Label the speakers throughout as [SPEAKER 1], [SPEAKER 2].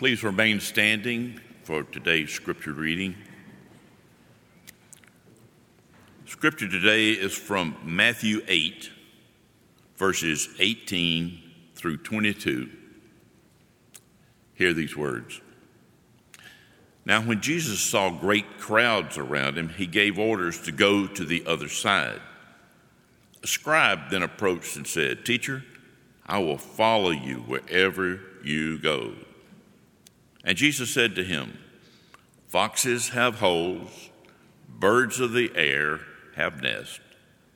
[SPEAKER 1] Please remain standing for today's scripture reading. Scripture today is from Matthew 8, verses 18 through 22. Hear these words. Now, when Jesus saw great crowds around him, he gave orders to go to the other side. A scribe then approached and said, Teacher, I will follow you wherever you go. And Jesus said to him, Foxes have holes, birds of the air have nests,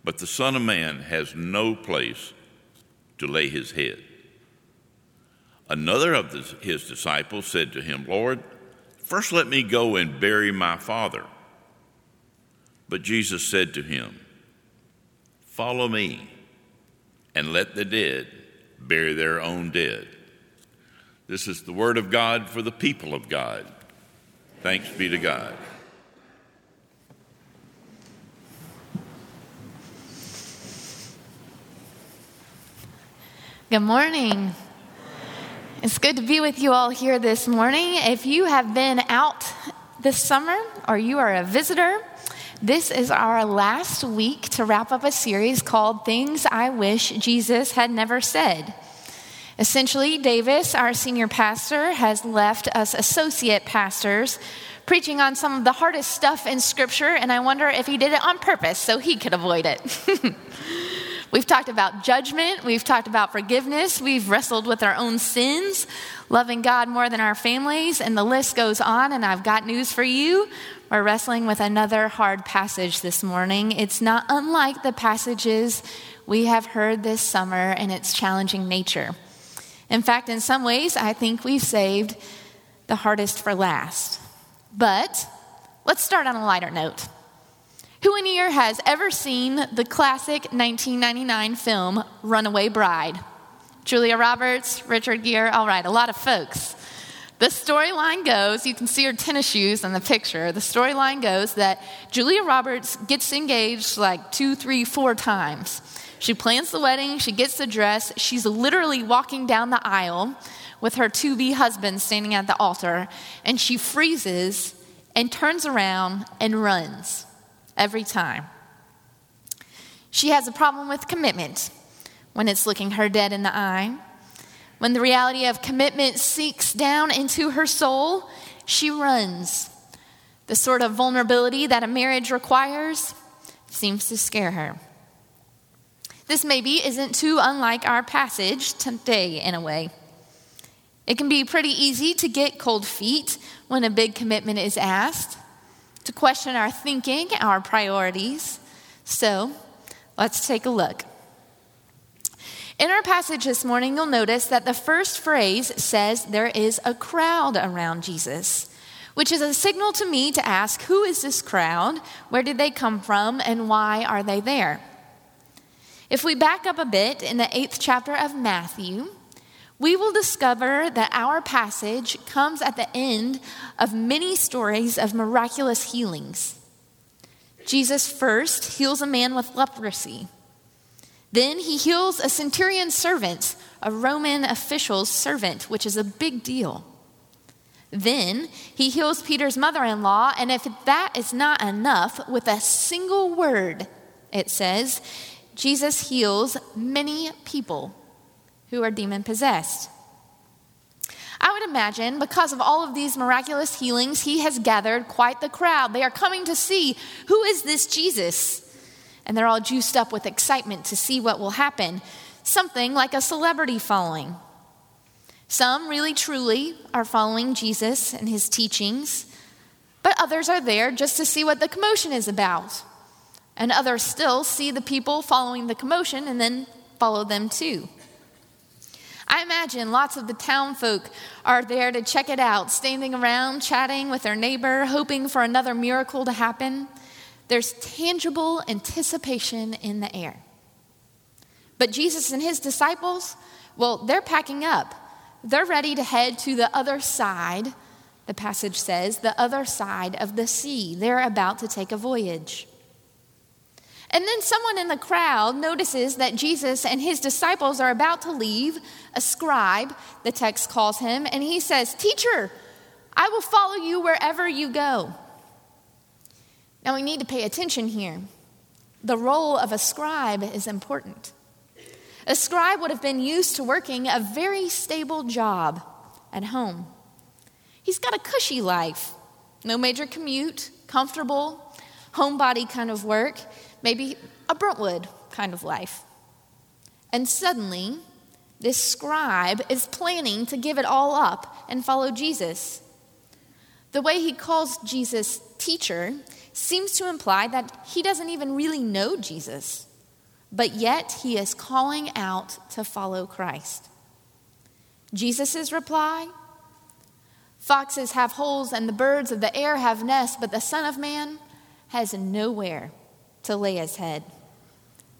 [SPEAKER 1] but the Son of Man has no place to lay his head. Another of his disciples said to him, Lord, first let me go and bury my father. But Jesus said to him, Follow me, and let the dead bury their own dead. This is the word of God for the people of God. Thanks be to God.
[SPEAKER 2] Good morning. It's good to be with you all here this morning. If you have been out this summer or you are a visitor, this is our last week to wrap up a series called Things I Wish Jesus Had Never Said. Essentially, Davis, our senior pastor, has left us associate pastors preaching on some of the hardest stuff in Scripture, and I wonder if he did it on purpose so he could avoid it. we've talked about judgment, we've talked about forgiveness, we've wrestled with our own sins, loving God more than our families, and the list goes on. And I've got news for you. We're wrestling with another hard passage this morning. It's not unlike the passages we have heard this summer in its challenging nature. In fact, in some ways, I think we've saved the hardest for last. But let's start on a lighter note. Who in here has ever seen the classic 1999 film Runaway Bride? Julia Roberts, Richard Gere, all right, a lot of folks. The storyline goes, you can see her tennis shoes in the picture. The storyline goes that Julia Roberts gets engaged like two, three, four times. She plans the wedding, she gets the dress, she's literally walking down the aisle with her to be husband standing at the altar, and she freezes and turns around and runs every time. She has a problem with commitment when it's looking her dead in the eye. When the reality of commitment sinks down into her soul, she runs. The sort of vulnerability that a marriage requires seems to scare her. This maybe isn't too unlike our passage today in a way. It can be pretty easy to get cold feet when a big commitment is asked, to question our thinking, our priorities. So let's take a look. In our passage this morning, you'll notice that the first phrase says there is a crowd around Jesus, which is a signal to me to ask who is this crowd? Where did they come from? And why are they there? If we back up a bit in the eighth chapter of Matthew, we will discover that our passage comes at the end of many stories of miraculous healings. Jesus first heals a man with leprosy. Then he heals a centurion's servant, a Roman official's servant, which is a big deal. Then he heals Peter's mother in law, and if that is not enough, with a single word, it says, Jesus heals many people who are demon possessed. I would imagine because of all of these miraculous healings, he has gathered quite the crowd. They are coming to see who is this Jesus? And they're all juiced up with excitement to see what will happen. Something like a celebrity following. Some really truly are following Jesus and his teachings, but others are there just to see what the commotion is about. And others still see the people following the commotion and then follow them too. I imagine lots of the town folk are there to check it out, standing around, chatting with their neighbor, hoping for another miracle to happen. There's tangible anticipation in the air. But Jesus and his disciples, well, they're packing up. They're ready to head to the other side, the passage says, the other side of the sea. They're about to take a voyage. And then someone in the crowd notices that Jesus and his disciples are about to leave, a scribe, the text calls him, and he says, Teacher, I will follow you wherever you go. Now we need to pay attention here. The role of a scribe is important. A scribe would have been used to working a very stable job at home. He's got a cushy life, no major commute, comfortable, homebody kind of work, maybe a Brentwood kind of life. And suddenly, this scribe is planning to give it all up and follow Jesus. The way he calls Jesus teacher seems to imply that he doesn't even really know Jesus, but yet he is calling out to follow Christ. Jesus' reply Foxes have holes and the birds of the air have nests, but the Son of Man has nowhere to lay his head.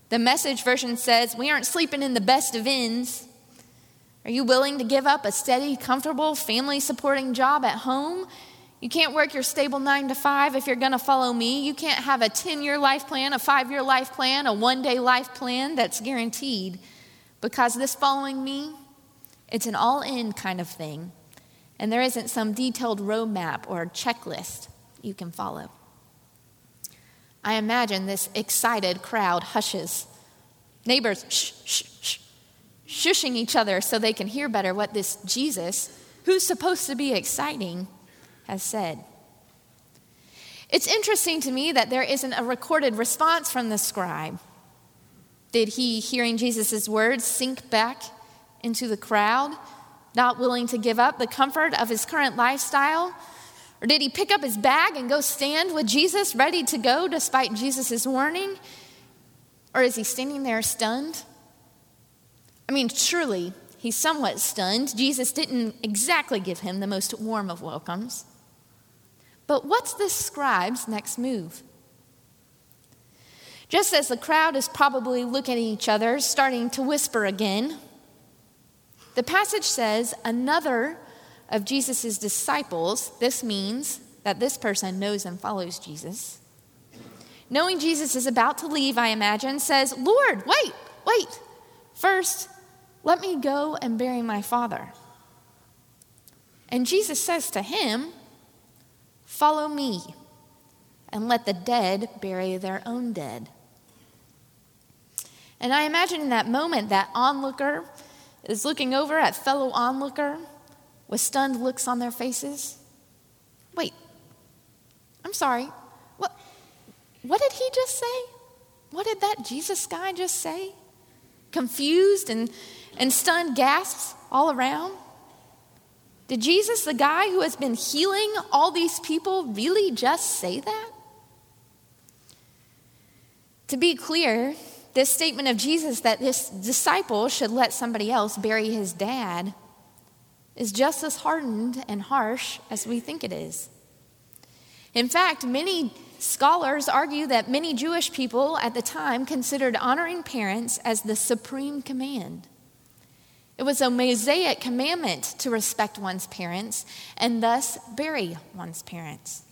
[SPEAKER 2] The message version says, We aren't sleeping in the best of inns. Are you willing to give up a steady, comfortable, family supporting job at home you can't work your stable nine to five if you're going to follow me. You can't have a 10 year life plan, a five year life plan, a one day life plan that's guaranteed. Because this following me, it's an all in kind of thing. And there isn't some detailed roadmap or checklist you can follow. I imagine this excited crowd hushes. Neighbors shh, shh, shh, shushing each other so they can hear better what this Jesus, who's supposed to be exciting, has said. It's interesting to me that there isn't a recorded response from the scribe. Did he, hearing Jesus' words, sink back into the crowd, not willing to give up the comfort of his current lifestyle? Or did he pick up his bag and go stand with Jesus, ready to go despite Jesus' warning? Or is he standing there stunned? I mean, surely he's somewhat stunned. Jesus didn't exactly give him the most warm of welcomes. But what's this scribe's next move? Just as the crowd is probably looking at each other, starting to whisper again, the passage says another of Jesus' disciples, this means that this person knows and follows Jesus, knowing Jesus is about to leave, I imagine, says, Lord, wait, wait. First, let me go and bury my father. And Jesus says to him, Follow me, and let the dead bury their own dead. And I imagine in that moment that onlooker is looking over at fellow onlooker with stunned looks on their faces. Wait, I'm sorry. What, what did he just say? What did that Jesus guy just say? Confused and, and stunned gasps all around. Did Jesus, the guy who has been healing all these people, really just say that? To be clear, this statement of Jesus that this disciple should let somebody else bury his dad is just as hardened and harsh as we think it is. In fact, many scholars argue that many Jewish people at the time considered honoring parents as the supreme command. It was a Mosaic commandment to respect one's parents and thus bury one's parents.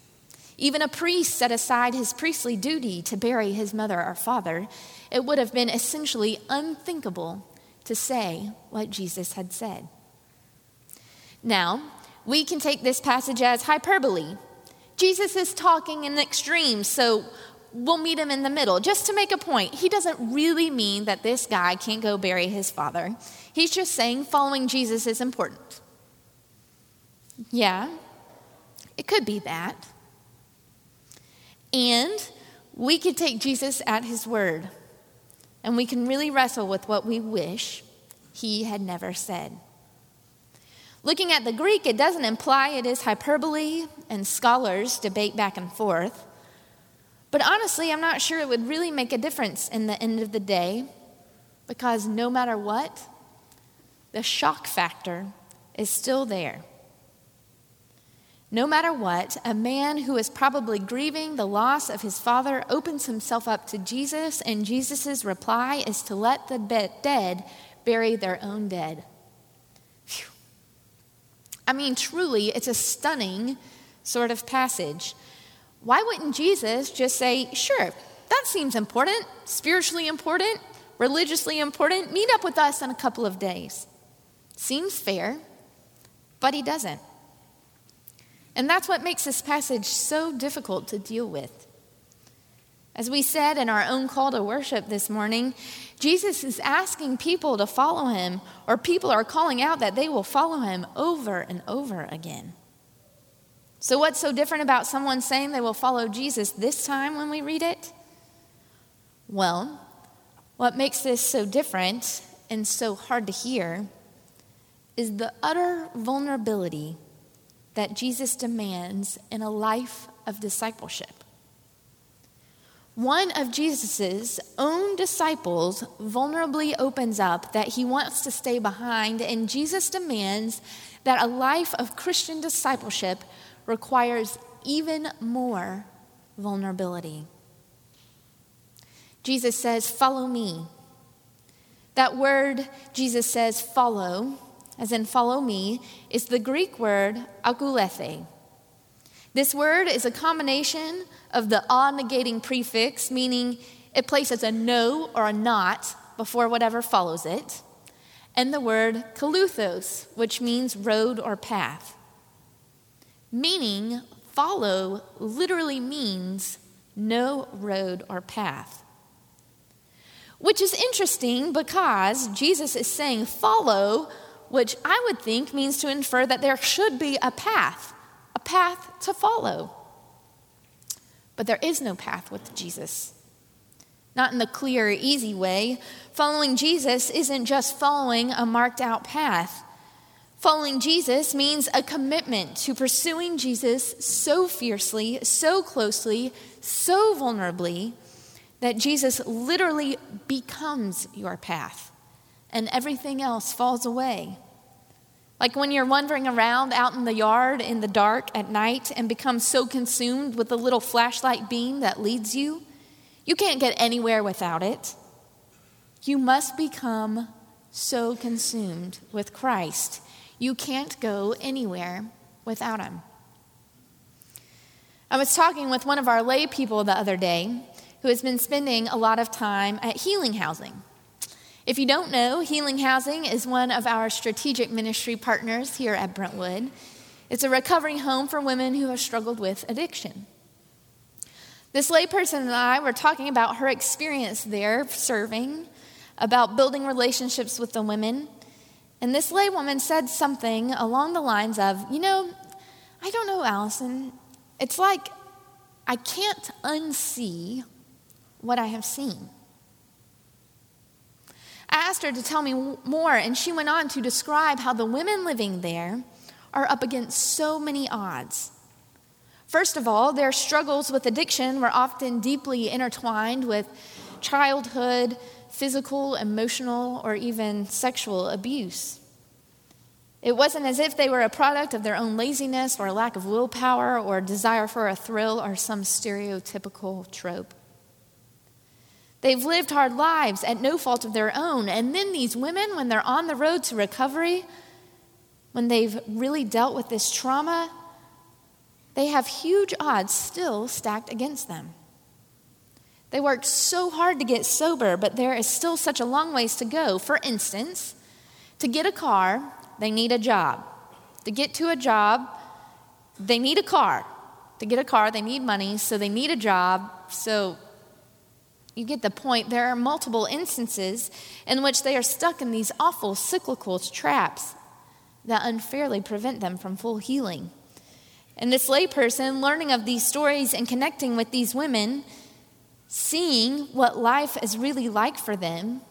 [SPEAKER 2] Even a priest set aside his priestly duty to bury his mother or father. It would have been essentially unthinkable to say what Jesus had said. Now, we can take this passage as hyperbole. Jesus is talking in extremes, so we'll meet him in the middle. Just to make a point, he doesn't really mean that this guy can't go bury his father. He's just saying following Jesus is important. Yeah, it could be that. And we could take Jesus at his word, and we can really wrestle with what we wish he had never said. Looking at the Greek, it doesn't imply it is hyperbole, and scholars debate back and forth. But honestly, I'm not sure it would really make a difference in the end of the day, because no matter what, the shock factor is still there. No matter what, a man who is probably grieving the loss of his father opens himself up to Jesus, and Jesus' reply is to let the dead bury their own dead. I mean, truly, it's a stunning sort of passage. Why wouldn't Jesus just say, Sure, that seems important, spiritually important, religiously important. Meet up with us in a couple of days. Seems fair, but he doesn't. And that's what makes this passage so difficult to deal with. As we said in our own call to worship this morning, Jesus is asking people to follow him, or people are calling out that they will follow him over and over again. So, what's so different about someone saying they will follow Jesus this time when we read it? Well, what makes this so different and so hard to hear is the utter vulnerability that Jesus demands in a life of discipleship. One of Jesus' own disciples vulnerably opens up that he wants to stay behind, and Jesus demands that a life of Christian discipleship requires even more vulnerability. Jesus says, Follow me. That word Jesus says, follow, as in follow me, is the Greek word akulethe. This word is a combination of the a negating prefix, meaning it places a no or a not before whatever follows it, and the word kaluthos, which means road or path. Meaning, follow literally means no road or path. Which is interesting because Jesus is saying follow, which I would think means to infer that there should be a path, path to follow. But there is no path with Jesus. Not in the clear, easy way. Following Jesus isn't just following a marked out path. Following Jesus means a commitment to pursuing Jesus so fiercely, so closely, so vulnerably that Jesus literally becomes your path and everything else falls away. Like when you're wandering around out in the yard in the dark at night and become so consumed with the little flashlight beam that leads you, you can't get anywhere without it. You must become so consumed with Christ. You can't go anywhere without Him. I was talking with one of our lay people the other day who has been spending a lot of time at healing housing. If you don't know, Healing Housing is one of our strategic ministry partners here at Brentwood. It's a recovery home for women who have struggled with addiction. This layperson and I were talking about her experience there serving, about building relationships with the women. And this laywoman said something along the lines of, You know, I don't know, Allison. It's like I can't unsee what I have seen. Asked her to tell me more, and she went on to describe how the women living there are up against so many odds. First of all, their struggles with addiction were often deeply intertwined with childhood, physical, emotional, or even sexual abuse. It wasn't as if they were a product of their own laziness or lack of willpower or desire for a thrill or some stereotypical trope. They've lived hard lives at no fault of their own. And then these women, when they're on the road to recovery, when they've really dealt with this trauma, they have huge odds still stacked against them. They worked so hard to get sober, but there is still such a long ways to go. For instance, to get a car, they need a job. To get to a job, they need a car. To get a car, they need money, so they need a job. So you get the point. There are multiple instances in which they are stuck in these awful cyclical traps that unfairly prevent them from full healing. And this layperson, learning of these stories and connecting with these women, seeing what life is really like for them,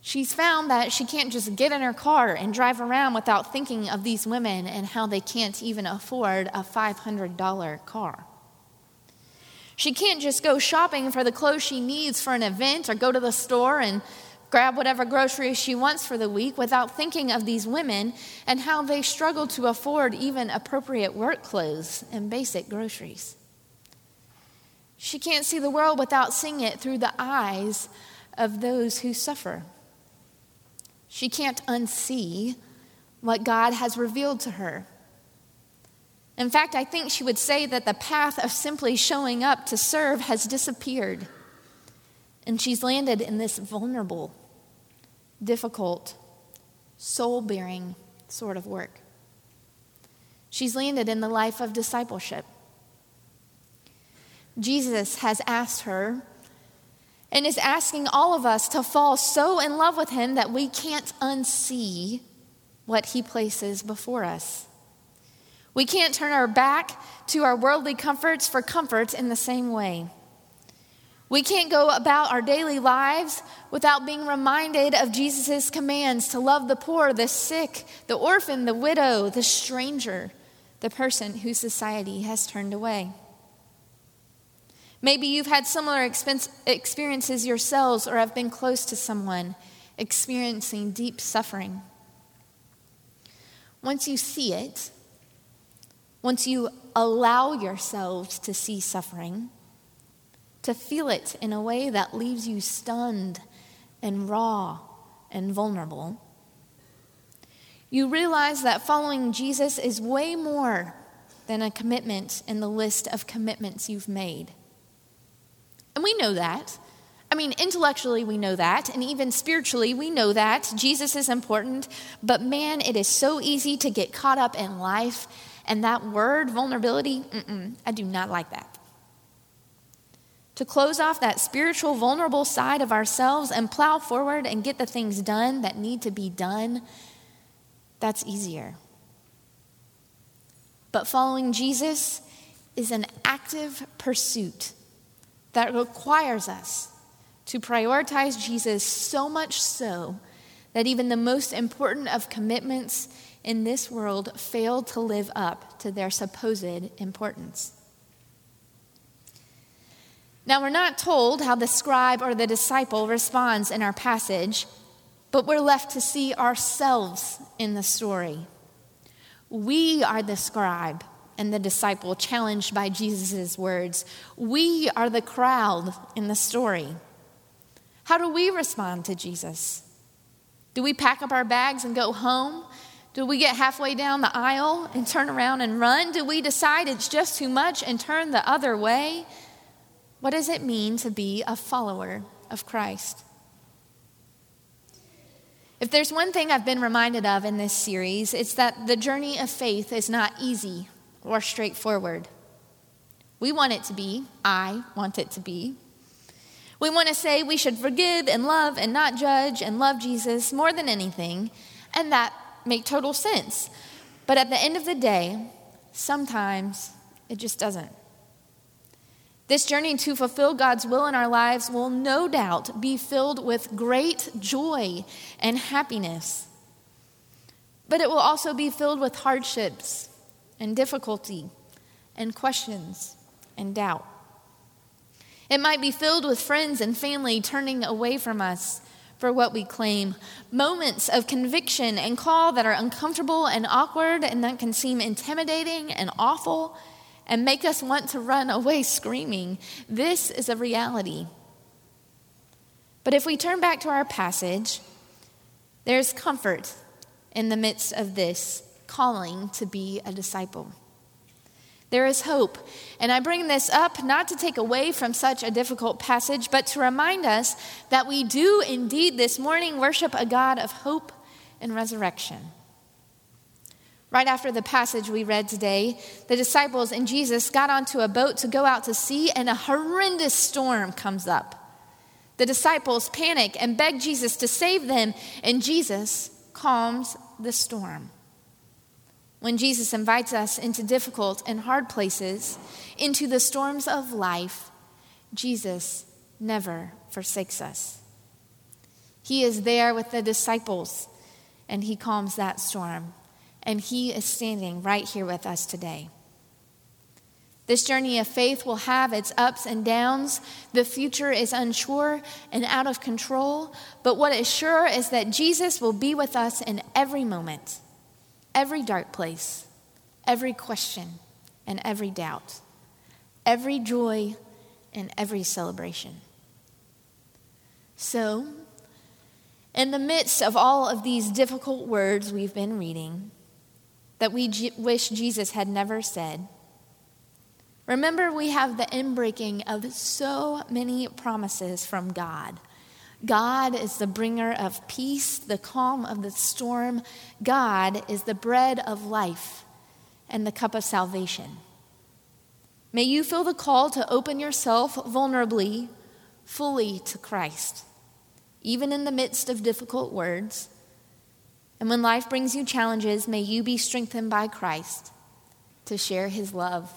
[SPEAKER 2] she's found that she can't just get in her car and drive around without thinking of these women and how they can't even afford a $500 car. She can't just go shopping for the clothes she needs for an event or go to the store and grab whatever groceries she wants for the week without thinking of these women and how they struggle to afford even appropriate work clothes and basic groceries. She can't see the world without seeing it through the eyes of those who suffer. She can't unsee what God has revealed to her In fact, I think she would say that the path of simply showing up to serve has disappeared. And she's landed in this vulnerable, difficult, soul bearing sort of work. She's landed in the life of discipleship. Jesus has asked her and is asking all of us to fall so in love with him that we can't unsee what he places before us. We can't turn our back to our worldly comforts for comforts in the same way. We can't go about our daily lives without being reminded of Jesus' commands to love the poor, the sick, the orphan, the widow, the stranger, the person whose society has turned away. Maybe you've had similar experiences yourselves or have been close to someone experiencing deep suffering. Once you see it, once you allow yourselves to see suffering, to feel it in a way that leaves you stunned and raw and vulnerable, you realize that following Jesus is way more than a commitment in the list of commitments you've made. And we know that. I mean, intellectually, we know that, and even spiritually, we know that. Jesus is important, but man, it is so easy to get caught up in life. And that word, vulnerability, I do not like that. To close off that spiritual, vulnerable side of ourselves and plow forward and get the things done that need to be done, that's easier. But following Jesus is an active pursuit that requires us to prioritize Jesus so much so that even the most important of commitments in this world fail to live up to their supposed importance. Now, we're not told how the scribe or the disciple responds in our passage, but we're left to see ourselves in the story. We are the scribe and the disciple challenged by Jesus' words. We are the crowd in the story. How do we respond to Jesus? Do we pack up our bags and go home? Do we get halfway down the aisle and turn around and run? Do we decide it's just too much and turn the other way? What does it mean to be a follower of Christ? If there's one thing I've been reminded of in this series, it's that the journey of faith is not easy or straightforward. We want it to be. I want it to be. We want to say we should forgive and love and not judge and love Jesus more than anything, and that make total sense. But at the end of the day, sometimes it just doesn't. This journey to fulfill God's will in our lives will no doubt be filled with great joy and happiness. But it will also be filled with hardships and difficulty and questions and doubt. It might be filled with friends and family turning away from us for what we claim, moments of conviction and call that are uncomfortable and awkward and that can seem intimidating and awful and make us want to run away screaming. This is a reality. But if we turn back to our passage, there's comfort in the midst of this calling to be a disciple. There is hope. And I bring this up not to take away from such a difficult passage, but to remind us that we do indeed this morning worship a God of hope and resurrection. Right after the passage we read today, the disciples and Jesus got onto a boat to go out to sea, and a horrendous storm comes up. The disciples panic and beg Jesus to save them, and Jesus calms the storm. When Jesus invites us into difficult and hard places, into the storms of life, Jesus never forsakes us. He is there with the disciples, and he calms that storm. And he is standing right here with us today. This journey of faith will have its ups and downs. The future is unsure and out of control, but what is sure is that Jesus will be with us in every moment every dark place, every question, and every doubt, every joy, and every celebration. So, in the midst of all of these difficult words we've been reading, that we wish Jesus had never said. Remember, we have the inbreaking of so many promises from God. God is the bringer of peace, the calm of the storm. God is the bread of life and the cup of salvation. May you feel the call to open yourself vulnerably, fully to Christ, even in the midst of difficult words. And when life brings you challenges, may you be strengthened by Christ to share his love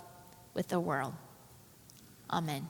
[SPEAKER 2] with the world. Amen.